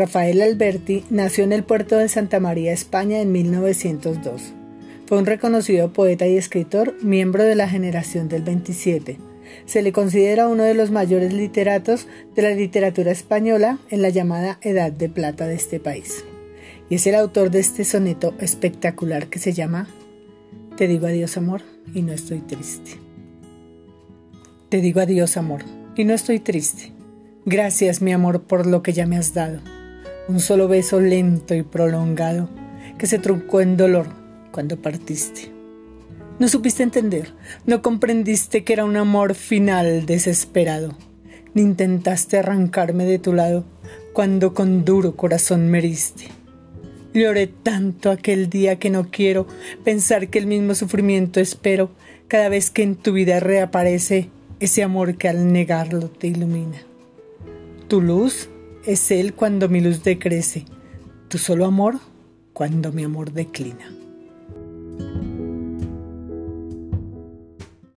Rafael Alberti nació en el puerto de Santa María, España, en 1902. Fue un reconocido poeta y escritor, miembro de la generación del 27. Se le considera uno de los mayores literatos de la literatura española en la llamada Edad de Plata de este país. Y es el autor de este soneto espectacular que se llama Te digo adiós amor y no estoy triste. Te digo adiós amor y no estoy triste. Gracias mi amor por lo que ya me has dado un solo beso lento y prolongado que se truncó en dolor cuando partiste. No supiste entender, no comprendiste que era un amor final desesperado, ni intentaste arrancarme de tu lado cuando con duro corazón me heriste. Lloré tanto aquel día que no quiero pensar que el mismo sufrimiento espero cada vez que en tu vida reaparece ese amor que al negarlo te ilumina. Tu luz es Él cuando mi luz decrece, tu solo amor cuando mi amor declina.